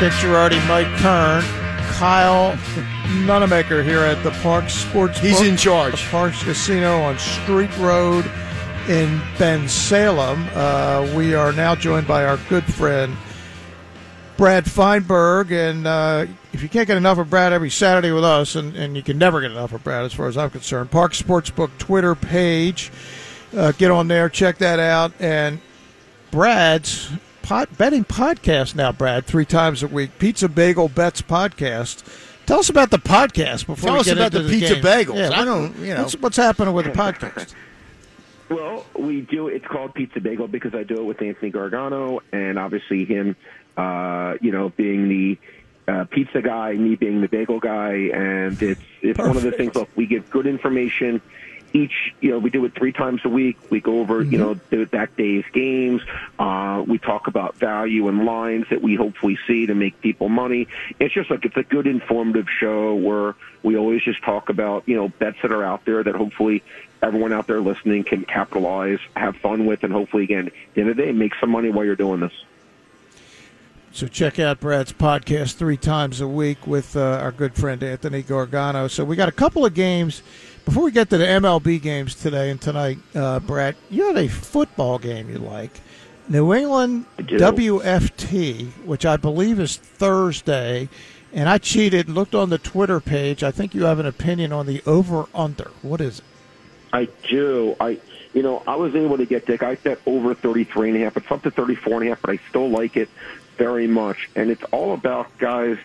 Dick Gerardi, Mike Kern, Kyle Nunemaker here at the Parx Sports. He's in charge. The Parx Casino on Street Road in Bensalem. Uh, we are now joined by our good friend Brad Feinberg, and uh, if you can't get enough of Brad every Saturday with us, and, and you can never get enough of Brad as far as I'm concerned, Parx Sportsbook Twitter page, uh, get on there, check that out, and Brad's pod, betting podcast now, Brad, three times a week. Pizza Bagel Bets podcast. Tell us about the podcast before Tell we us about into the pizza game. bagels. Yeah, I don't- you know. what's, what's happening with the podcast. Well, we do. It's called Pizza Bagel because I do it with Anthony Gargano, and obviously him, uh, you know, being the uh, pizza guy, me being the bagel guy, and it's it's one of the things. Look, we give good information. Each, you know, we do it three times a week. We go over, you know, the, that day's games. Uh, we talk about value and lines that we hopefully see to make people money. It's just like it's a good informative show where we always just talk about, you know, bets that are out there that hopefully everyone out there listening can capitalize, have fun with, and hopefully, again, at the end of the day, make some money while you're doing this. So check out Brad's podcast three times a week with uh, our good friend Anthony Gargano. So we got a couple of games before we get to the MLB games today and tonight. Uh, Brad, you have a football game you like, New England. WFT, which I believe is Thursday. And I cheated and looked on the Twitter page. I think you have an opinion on the over under. What is it? I do. I, you know, I was able to get Dick. I bet over 33 and a half. It's up to 34 and a half, but I still like it very much. And it's all about guys.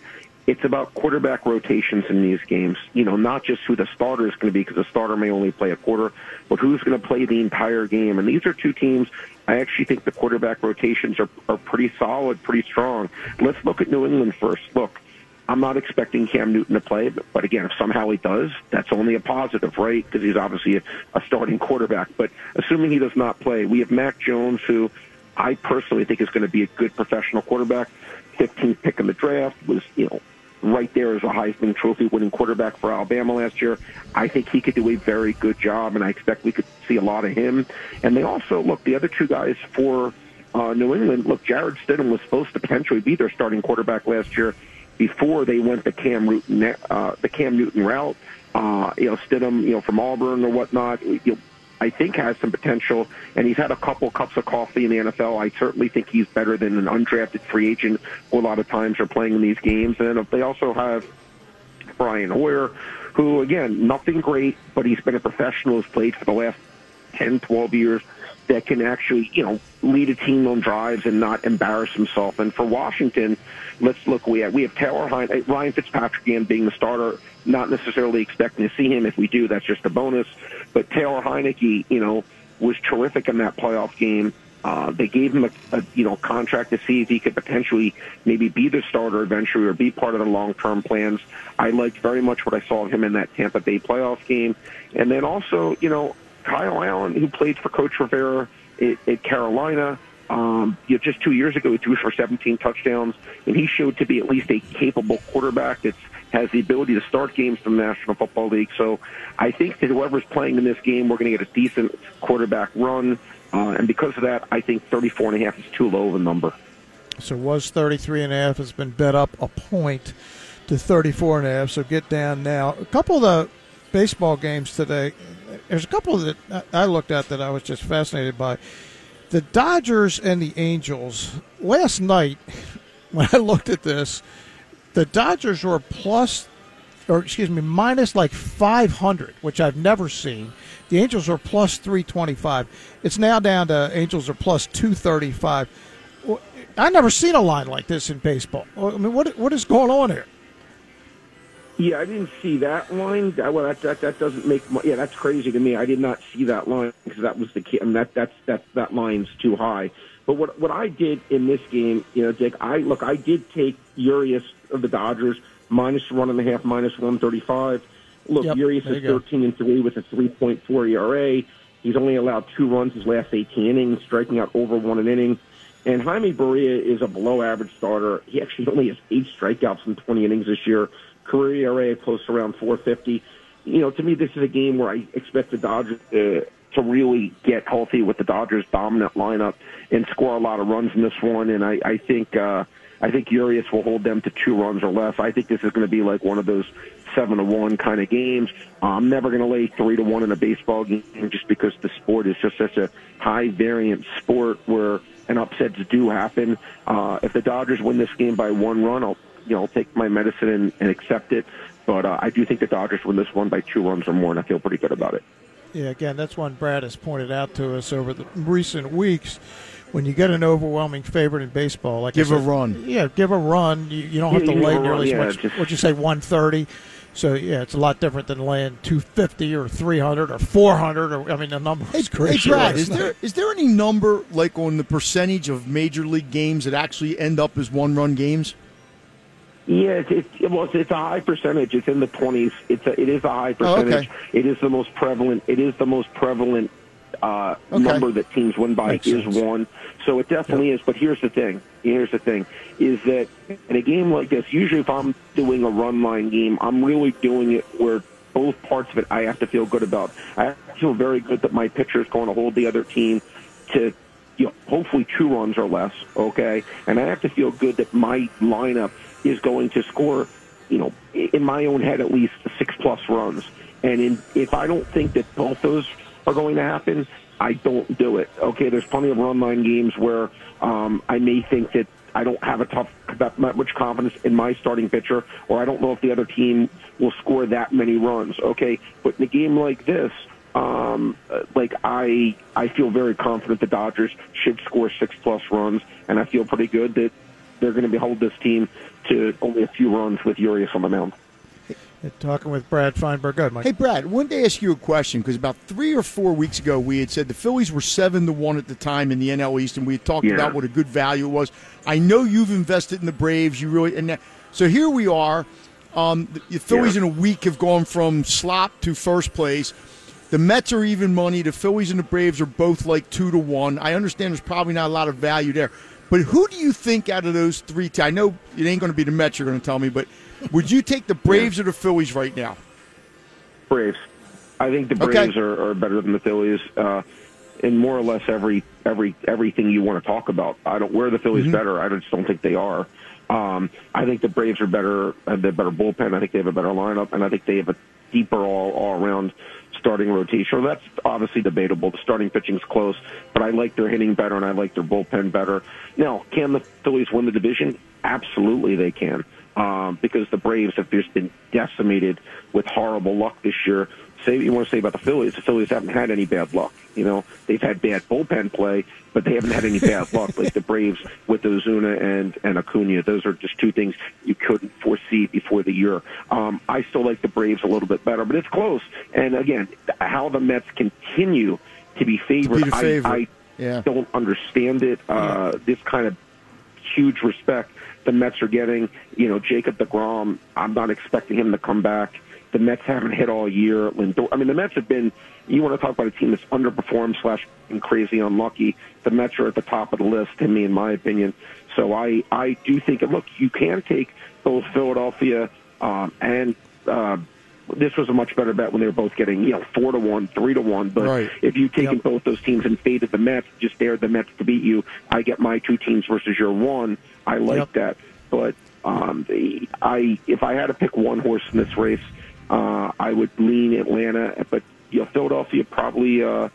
It's about quarterback rotations in these games. You know, not just who the starter is going to be because the starter may only play a quarter, but who's going to play the entire game. And these are two teams. I actually think the quarterback rotations are are pretty solid, pretty strong. Let's look at New England first. Look. I'm not expecting Cam Newton to play, but, but again, if somehow he does, that's only a positive, right? Because he's obviously a, a starting quarterback. But assuming he does not play, we have Mac Jones, who I personally think is going to be a good professional quarterback. 15th pick in the draft was, you know, right there as a Heisman Trophy winning quarterback for Alabama last year. I think he could do a very good job, and I expect we could see a lot of him. And they also look the other two guys for uh, New England. Look, Jarrett Stidham was supposed to potentially be their starting quarterback last year before they went the Cam Newton uh, the Cam Newton route. Uh, you know, Stidham, you know, from Auburn or whatnot. You know, I think has some potential, and he's had a couple cups of coffee in the NFL. I certainly think he's better than an undrafted free agent who a lot of times are playing in these games. And they also have Brian Hoyer, who again, nothing great, but he's been a professional, has played for the last 10, 12 years that can actually, you know, lead a team on drives and not embarrass himself. And for Washington, let's look. We have we have Taylor Hein- Ryan Fitzpatrick again being the starter. Not necessarily expecting to see him. If we do, that's just a bonus. But Taylor Heinicke, you know, was terrific in that playoff game. Uh, they gave him a, a you know contract to see if he could potentially maybe be the starter eventually or be part of the long term plans. I liked very much what I saw of him in that Tampa Bay playoff game, and then also you know Kyle Allen, who played for Coach Rivera at, at Carolina. Um, you know, just two years ago, he threw for 17 touchdowns, and he showed to be at least a capable quarterback that has the ability to start games in the National Football League. So I think that whoever's playing in this game, we're going to get a decent quarterback run. Uh, and because of that, I think 34 and a half is too low of a number. So was 33 and a half has been bet up a point to 34 and a half. So get down now. A couple of the baseball games today. There's a couple that I looked at that I was just fascinated by. The Dodgers and the Angels. Last night, when I looked at this, the Dodgers were plus, or excuse me, minus like 500, which I've never seen. The Angels are plus 325. It's now down to Angels are plus 235. Well, I never seen a line like this in baseball. I mean, what what is going on here? Yeah, I didn't see that line. That, well, that, that that doesn't make. mu- Yeah, that's crazy to me. I did not see that line because that was the key. I mean, that that's that that line's too high. But what what I did in this game, you know, Dick, I look, I did take Urias of the Dodgers minus one and a half, minus one thirty five. Look, Yep, Urias is you go. thirteen and three with a three point four ERA. He's only allowed two runs his last eighteen innings, striking out over one an inning. And Jaime Barria is a below average starter. He actually only has eight strikeouts in 20 innings this year. Career ERA close to around 450. You know, to me, this is a game where I expect the Dodgers to really get healthy with the Dodgers' dominant lineup and score a lot of runs in this one. And I, I think uh, I think Urias will hold them to two runs or less. I think this is going to be like one of those seven to one kind of games. I'm never going to lay three to one in a baseball game just because the sport is just such a high variant sport where and upsets do happen. Uh, if the Dodgers win this game by one run, I'll you know I'll take my medicine and, and accept it. But uh, I do think the Dodgers win this one by two runs or more, and I feel pretty good about it. Yeah, again, that's one Brad has pointed out to us over the recent weeks. When you get an overwhelming favorite in baseball, like I Give a run. Yeah, give a run. You, you don't have Yeah, to lay a run, nearly yeah, as much. just- What'd you say, one thirty? So yeah, it's a lot different than laying two fifty or three hundred or four hundred. Or I mean, the number Hey, is hey. Brad, is there is there any number like on the percentage of major league games that actually end up as one run games? Yeah, it's, it's well, it's, it's a high percentage. It's in the twenties. It's a, it is a high Oh, okay. percentage. It is the most prevalent. It is the most prevalent uh, Okay. number that teams win by Makes is sense. one. So it definitely is. But here's the thing. Here's the thing: is that in a game like this, usually if I'm doing a run line game, I'm really doing it where both parts of it I have to feel good about. I feel very good that my pitcher is going to hold the other team to you know, hopefully two runs or less, okay? And I have to feel good that my lineup is going to score, you know, in my own head at least six plus runs. And in, if I don't think that both those are going to happen, I don't do it. Okay, there's plenty of run line games where um, I may think that I don't have a tough that much confidence in my starting pitcher, or I don't know if the other team will score that many runs. Okay, but in a game like this, um, like I, I feel very confident the Dodgers should score six plus runs, and I feel pretty good that they're going to be hold this team to only a few runs with Urias on the mound. Talking with Brad Feinberg. Good, Mike. Hey Brad, wanted to ask you a question because about three or four weeks ago we had said the Phillies were seven to one at the time in the NL East, and we had talked Yeah. about what a good value it was. I know you've invested in the Braves. You really and that, so here we are. Um, the, the Phillies Yeah. in a week have gone from slop to first place. The Mets are even money. The Phillies and the Braves are both like two to one. I understand there's probably not a lot of value there, but who do you think out of those three? Te- I know it ain't going to be the Mets. You're going to tell me, but would you take the Braves or the Phillies right now? Braves. I think the Okay. Braves are, are better than the Phillies uh, in more or less every every everything you want to talk about. I don't where are the Phillies better. I just don't think they are. Um, I think the Braves are better. Have the better bullpen. I think they have a better lineup, and I think they have a deeper all all around starting rotation. Well, that's obviously debatable. The starting pitching's close, but I like their hitting better, and I like their bullpen better. Now, can the Phillies win the division? Absolutely, they can. Um, because the Braves have just been decimated with horrible luck this year. Say what you want to say about the Phillies. The Phillies haven't had any bad luck. You know, they've had bad bullpen play, but they haven't had any bad luck like the Braves with Ozuna and and Acuna. Those are just two things you couldn't foresee before the year. Um, I still like the Braves a little bit better, but it's close. And again, how the Mets continue to be favored, To be favorite. I, I Yeah. don't understand it. Uh, This kind of huge respect the Mets are getting. You know, Jacob DeGrom, I'm not expecting him to come back. The Mets haven't hit all year. Lindor, I mean, the Mets have been. You want to talk about a team that's underperformed slash crazy unlucky. The Mets are at the top of the list, to me, in my opinion. So I, I do think. Look, you can take both Philadelphia um, and. Uh, this was a much better bet when they were both getting, you know, four to one, three to one. But Right. if you've taken Yep. both those teams and faded the Mets, just dared the Mets to beat you, I get my two teams versus your one. I like Yep. that. But um, the, I, if I had to pick one horse in this race, uh, I would lean Atlanta. But you know, Philadelphia probably. Uh,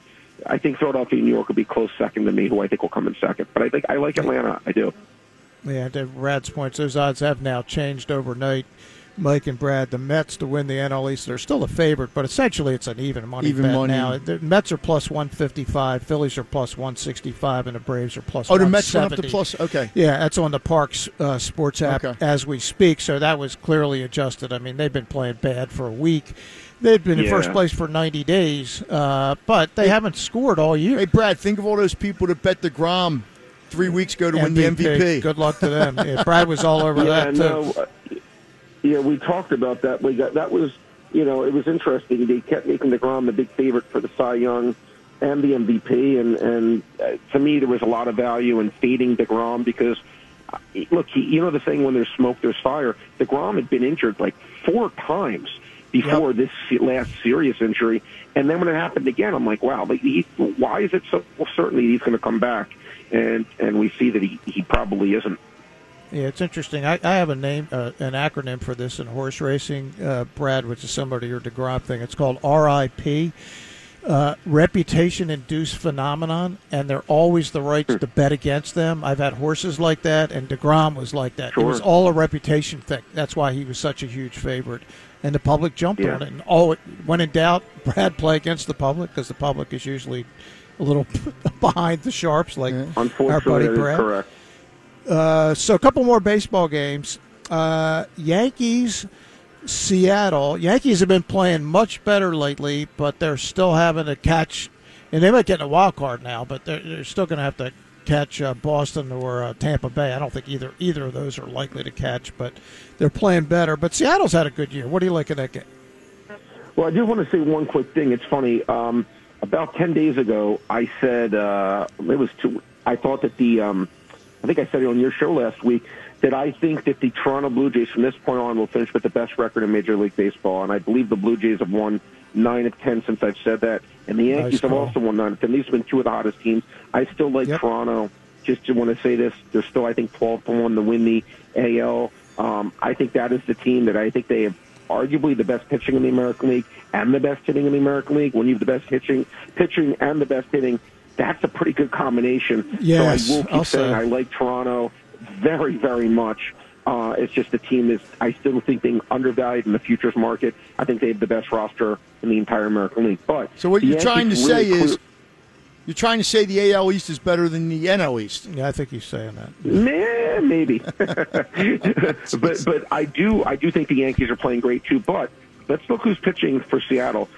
I think Philadelphia and New York will be close second to me, who I think will come in second. But I think I like Atlanta. I do. Yeah, to Brad's points, those odds have now changed overnight. Mike and Brad, the Mets to win the NL East, they're still a favorite, but essentially it's an even money Even bet money. now. The Mets are plus 155, Phillies are plus 165, and the Braves are plus Oh, the Mets went up to plus. Okay. Yeah, that's on the Parx uh, Sports app Okay. as we speak. So that was clearly adjusted. I mean, they've been playing bad for a week. They've been in first place for 90 days, uh, but they haven't scored all year. Hey, Brad, think of all those people that bet deGrom three weeks ago to win the MVP. Good luck to them. Yeah, Brad was all over yeah, that too. no, uh, yeah, we talked about that. We got that was you know it was interesting. They kept making Degrom the big favorite for the Cy Young and the MVP, and and uh, to me there was a lot of value in fading Degrom because uh, look, he, you know the saying when there's smoke there's fire. Degrom had been injured like four times before this last serious injury, and then when it happened again, I'm like, wow, like he, why is it so certain that he's going to come back? And and we see that he he probably isn't. Yeah, it's interesting. I, I have a name, uh, an acronym for this in horse racing, uh, Brad, which is similar to your Degrom thing. It's called RIP, uh, reputation induced phenomenon, and they're always the rights to bet against them. I've had horses like that, and Degrom was like that. It was all a reputation thing. That's why he was such a huge favorite, and the public jumped Yeah. on it. And oh, when in doubt, Brad play against the public because the public is usually a little behind the sharps, like our buddy Unfortunately, Brad. correct. Uh, so a couple more baseball games. Uh, Yankees, Seattle. Yankees have been playing much better lately, but they're still having to catch, and they might get in a wild card now, but they're, they're still going to have to catch uh, Boston or uh, Tampa Bay. I don't think either either of those are likely to catch, but they're playing better. But Seattle's had a good year. What do you like of that game? Well, I do want to say one quick thing. It's funny. Um, about ten days ago, I said uh, it was. Two, I thought that the. Um, I think I said it on your show last week that I think that the Toronto Blue Jays from this point on will finish with the best record in Major League Baseball, and I believe the Blue Jays have won nine of ten since I've said that, and the Yankees have also won nine of ten. These have been two of the hottest teams. I still like Yep. Toronto. Just to want to say this, they're still I think twelve to one to win the AL. Um, I think that is the team that I think they have arguably the best pitching in the American League and the best hitting in the American League. When you have the best pitching, pitching and the best hitting, that's a pretty good combination. Yes, so I will keep I'll saying say. I like Toronto very, very much. Uh, it's just the team is I still think being undervalued in the futures market. I think they have the best roster in the entire American League. But So what you're trying to Yankees say really is you're trying to say the AL East is better than the NL East. Yeah, I think he's saying that. Meh, maybe. but but I do I do think the Yankees are playing great too. But let's look who's pitching for Seattle.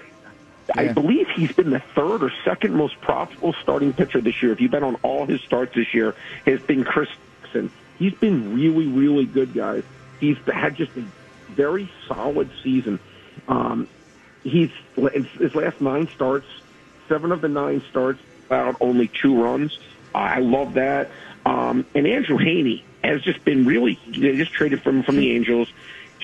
I believe he's been the third or second most profitable starting pitcher this year. If you've been on all his starts this year, has been Chris Flexen. He's been really, really good, guys. He's had just a very solid season. Um, he's his last nine starts, seven of the nine starts allowed only two runs. I love that. Um, and Andrew Heaney has just been really. They just traded from from the Angels.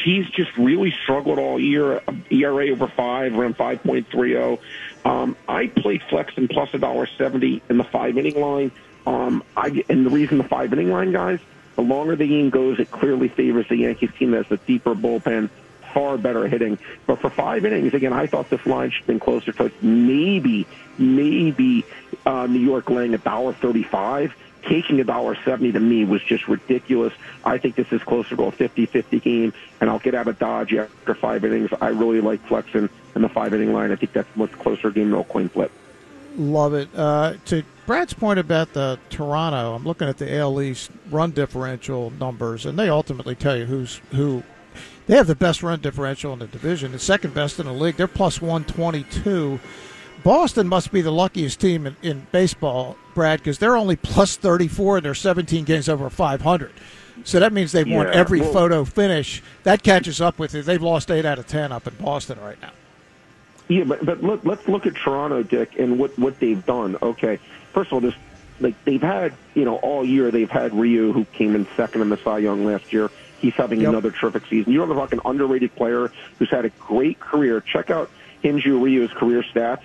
He's just really struggled all year. ERA over five, around five point three zero. Um, I played Flexen plus a dollar seventy in the five inning line. Um, I and the reason the five inning line, guys, the longer the game goes, it clearly favors the Yankees team that has the deeper bullpen, far better hitting. But for five innings, again, I thought this line should have been closer to maybe, maybe uh, New York laying a dollar thirty-five. Taking a dollar seventy to me was just ridiculous. I think this is closer to a 50-50 game, and I'll get out of Dodge after five innings. I really like Flexen in the five inning line. I think that's much closer game than a coin flip. Love it. Uh, to Brad's point about the Toronto, I'm looking at the AL East run differential numbers, and they ultimately tell you who's who. They have the best run differential in the division, the second best in the league. They're plus 122. Boston must be the luckiest team in, in baseball, Brad, because they're only plus 34 and they're 17 games over 500. So that means they've won every well- photo finish. That catches up with it. They've lost eight out of 10 up in Boston right now. Yeah, but but look, let's look at Toronto, Dick, and what what they've done. Okay, first of all, this like they've had you know all year they've had Ryu who came in second in the Cy Young last year. He's having Yep. another terrific season. You're talking about an underrated player who's had a great career. Check out Hyun-jin Ryu's career stats.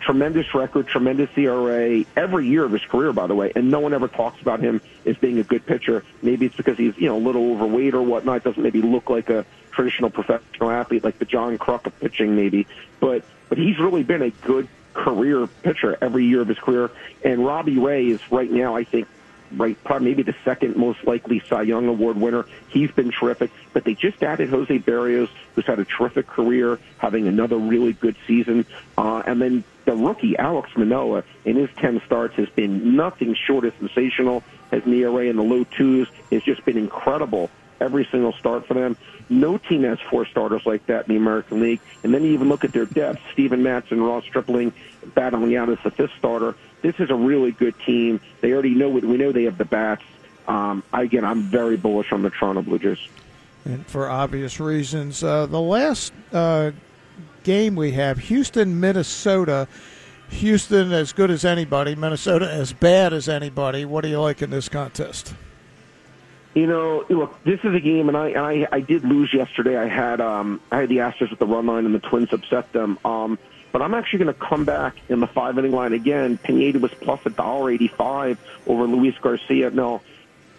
Tremendous record, tremendous ERA every year of his career, by the way, and no one ever talks about him as being a good pitcher. Maybe it's because he's you know a little overweight or whatnot. Doesn't maybe look like a traditional professional athlete like the John Kruk of pitching, maybe. But but he's really been a good career pitcher every year of his career. And Robbie Ray is right now, I think, right, probably maybe the second most likely Cy Young Award winner. He's been terrific. But they just added Jose Berrios, who's had a terrific career, having another really good season. Uh, and then the rookie, Alek Manoah, in his 10 starts has been nothing short of sensational. His ERA in the low twos has just been incredible. every single start for them. No team has four starters like that in the American League. And then you even look at their depth: Steven Matson, Ross Stripling, battling out as the fifth starter. This is a really good team. They already know we know they have the bats. Um, again, I'm very bullish on the Toronto Blue Jays. And for obvious reasons, uh, the last uh, game we have, Houston, Minnesota. Houston as good as anybody, Minnesota as bad as anybody. What do you like in this contest? You know, look, this is a game, and I and I, I did lose yesterday. I had um I had the Astros with the run line, and the Twins upset them. Um, but I'm actually going to come back in the five inning line again. Pineda was plus a dollar eighty five over Luis Garcia. No,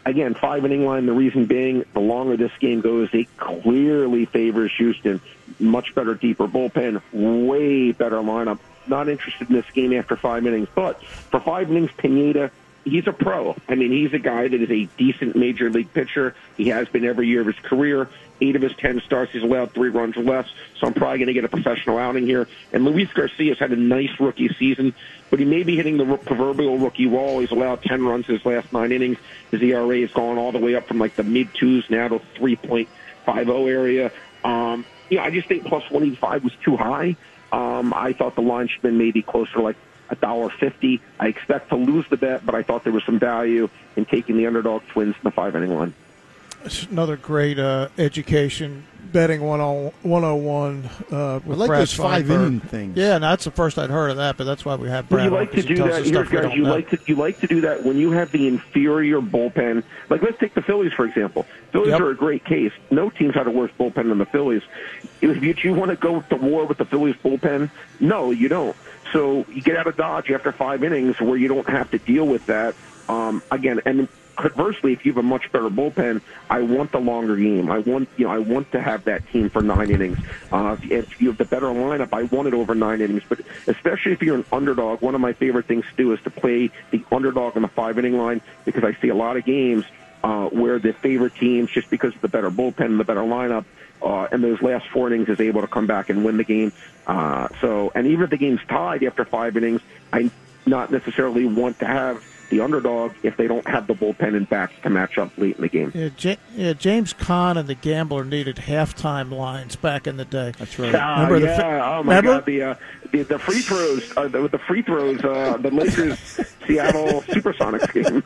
again, five inning line. The reason being, the longer this game goes, it clearly favors Houston. Much better, deeper bullpen, way better lineup. Not interested in this game after five innings, but for five innings, Pineda he's a pro. I mean, he's a guy that is a decent major league pitcher. He has been every year of his career. Eight of his ten starts, he's allowed three runs or less. So I'm probably going to get a professional outing here. And Luis Garcia's had a nice rookie season, but he may be hitting the proverbial rookie wall. He's allowed ten runs his last nine innings. His ERA has gone all the way up from like the mid twos now to 3.50 area. Um, yeah, I just think plus 185 was too high. Um, I thought the line should have been maybe closer like a dollar fifty. I expect to lose the bet, but I thought there was some value in taking the underdog Twins in the five inning line. It's another great uh, education betting 101 uh, with I like Brad those five Feinberg. inning things. Yeah, and that's the first I'd heard of that, but that's why we have But Brad. you like to do that, us you stuff guys. You know. like to you like to do that when you have the inferior bullpen. Like let's take the Phillies for example. Phillies Yep. are a great case. No team's had a worse bullpen than the Phillies. If you, you want to go to war with the Phillies bullpen, no, you don't. So you get out of Dodge after five innings where you don't have to deal with that. Um, again, and conversely, if you have a much better bullpen, I want the longer game. I want you know I want to have that team for nine innings. Uh, if, you have the better lineup, I want it over nine innings. But especially if you're an underdog, one of my favorite things to do is to play the underdog in the five inning line because I see a lot of games uh, where the favorite teams, just because of the better bullpen and the better lineup, uh, and those last four innings is able to come back and win the game. Uh, so, and even if the game's tied after five innings, I not necessarily want to have the underdog if they don't have the bullpen and bats to match up late in the game. Yeah, Ja- yeah, James Caan and the Gambler needed halftime lines back in the day. That's right. Ah, Remember the yeah. fi- oh my remember? God. The, uh, the the free throws. Uh, the, the free throws. Uh, the Lakers Seattle SuperSonics game.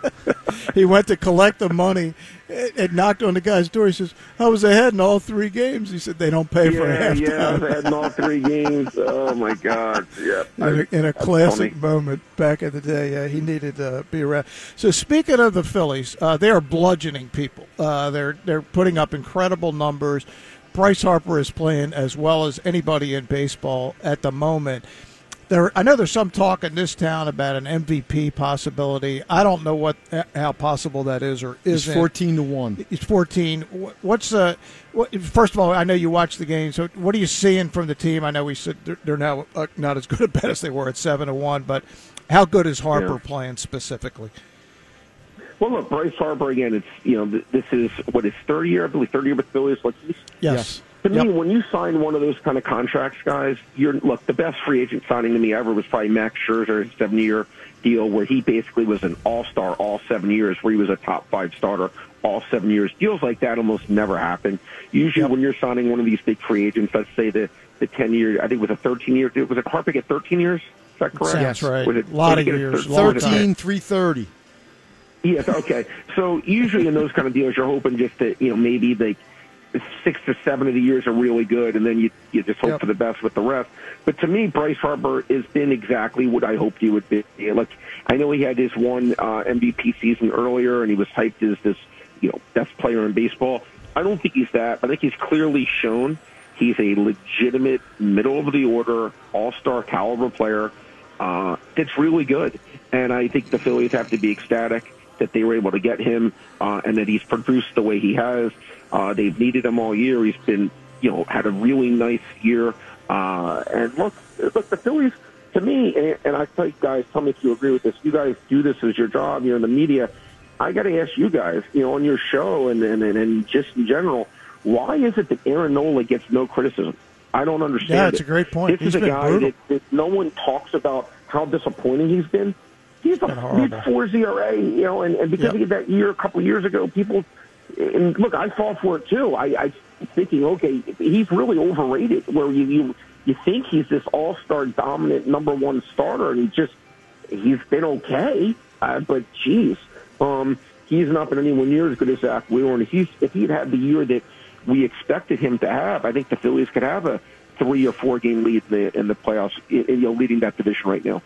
he went to collect the money and, knocked on the guy's door. He says, "I was ahead in all three games." He said, "They don't pay for half." yeah, halftime." yeah. They had in all three games. Oh my God. Yeah. in a, in a classic funny. moment back in the day. Yeah, he needed to be around. So speaking of the Phillies, uh, they are bludgeoning people. Uh, they're they're putting up incredible numbers. Bryce Harper is playing as well as anybody in baseball at the moment. There, I know there's some talk in this town about an MVP possibility. I don't know what how possible that is or isn't. fourteen to one. He's 14. What's uh, what, first of all, I know you watch the game. So, what are you seeing from the team? I know we said they're, they're now uh, not as good a bet as they were at seven to one, but how good is Harper Yeah. playing specifically? Well, look, Bryce Harper again. It's you know th- this is what his third year, I believe, third year with Phillies. Like he's Yes. To me, Yep. when you sign one of those kind of contracts, guys, you're look the best free agent signing to me ever was probably Max Scherzer, seven year deal where he basically was an all star all seven years, where he was a top five starter all seven years. Deals like that almost never happen. Usually, Yep. when you're signing one of these big free agents, let's say the the ten year, I think it was a thirteen year. Deal. Was it Harper get thirteen years? Is that correct? Sounds right. Was it- A lot of years, thir- long. Thirteen three thirty. Yes, okay. So usually in those kind of deals, you're hoping just that you know maybe like six to seven of the years are really good, and then you you just hope Yep. for the best with the rest. But to me, Bryce Harper has been exactly what I hoped he would be. Like I know he had his one uh, MVP season earlier, and he was hyped as this you know best player in baseball. I don't think he's that. I think he's clearly shown he's a legitimate middle of the order all star caliber player uh, that's really good. And I think the Phillies have to be ecstatic that they were able to get him uh, and that he's produced the way he has. Uh, they've needed him all year. He's been, you know, had a really nice year. Uh, and look, look, the Phillies, to me, and, and I tell you guys, tell me if you agree with this. You guys do this as your job. You're in the media. I got to ask you guys, you know, on your show and, and, and, just in general, why is it that Aaron Nola gets no criticism? I don't understand. Yeah, it's it. a great point. This is a guy that, that no one talks about how disappointing he's been. He's a mid four ERA, you know, and, and because Yep. of that year a couple of years ago, people and look, I fall for it too. I, I thinking, okay, he's really overrated. Where you you, you think he's this all star dominant number one starter, and he just he's been okay. Uh, but geez, um, he's not been anywhere near as good as Zack Wheeler. And if he's if he'd had the year that we expected him to have, I think the Phillies could have a three or four game lead in the, in the playoffs, you know, leading that division right now.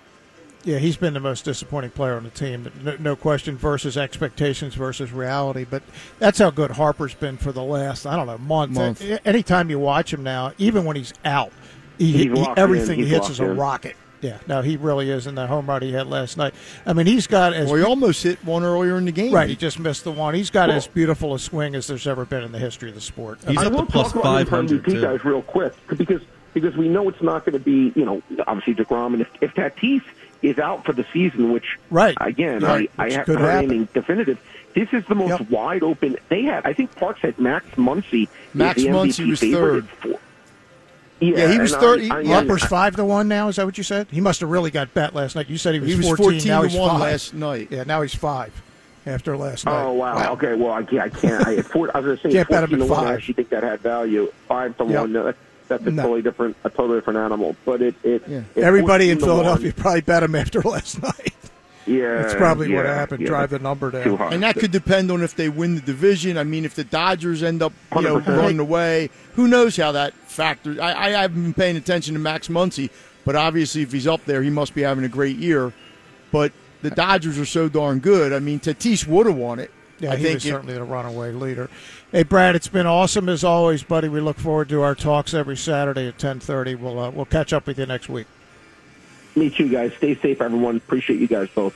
Yeah, he's been the most disappointing player on the team, no, no, question. Versus expectations versus reality, but that's how good Harper's been for the last I don't know month. month. Anytime you watch him now, even when he's out, he, He's he, everything in. he hits is a in. rocket. Yeah, no, he really is. in that home run he had last night. I mean, he's got as Well, he almost hit one earlier in the game. right. He just missed the one. He's got Well- as beautiful a swing as there's ever been in the history of the sport. He's I up will to plus talk about 500, MVP too. guys real quick because because we know it's not going to be you know obviously Degrom and if, if Tatis is out for the season, which Right. again Right. I I haven't could heard anything definitive. This is the most Yep. wide open they had. I think Parx had Max Muncy. Max the Muncy MVP was third. Yeah, Yeah, he was third. I- He- I- five to one now. Is that what you said? He must have really got bet last night. You said he was, He was 14, 14 now to he's 1 five. last night. Yeah, now he's five after last oh, night. Oh wow. Okay. Well, I can't. I, can't, I, four, I was going to say Can't bet him fourteen to at one. I actually think that had value. Five to Yep. one. No, that- that's a No. totally different, a totally different animal. But it, it Yeah. at Everybody in 14 to one, Philadelphia probably bet him after last night. Yeah, That's probably what happened. yeah, Drive the number down. And that could depend on if they win the division. I mean, if the Dodgers end up, you know, 100%. running away, who knows how that factors? I, I haven't been paying attention to Max Muncy, but obviously, if he's up there, he must be having a great year. But the Dodgers are so darn good. I mean, Tatis would have won it. Yeah, I he think was it- certainly the runaway leader. Hey, Brad, it's been awesome as always, buddy. We look forward to our talks every Saturday at ten thirty. We'll uh, we'll catch up with you next week. Me too, guys. Stay safe, everyone. Appreciate you guys both.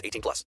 18 plus.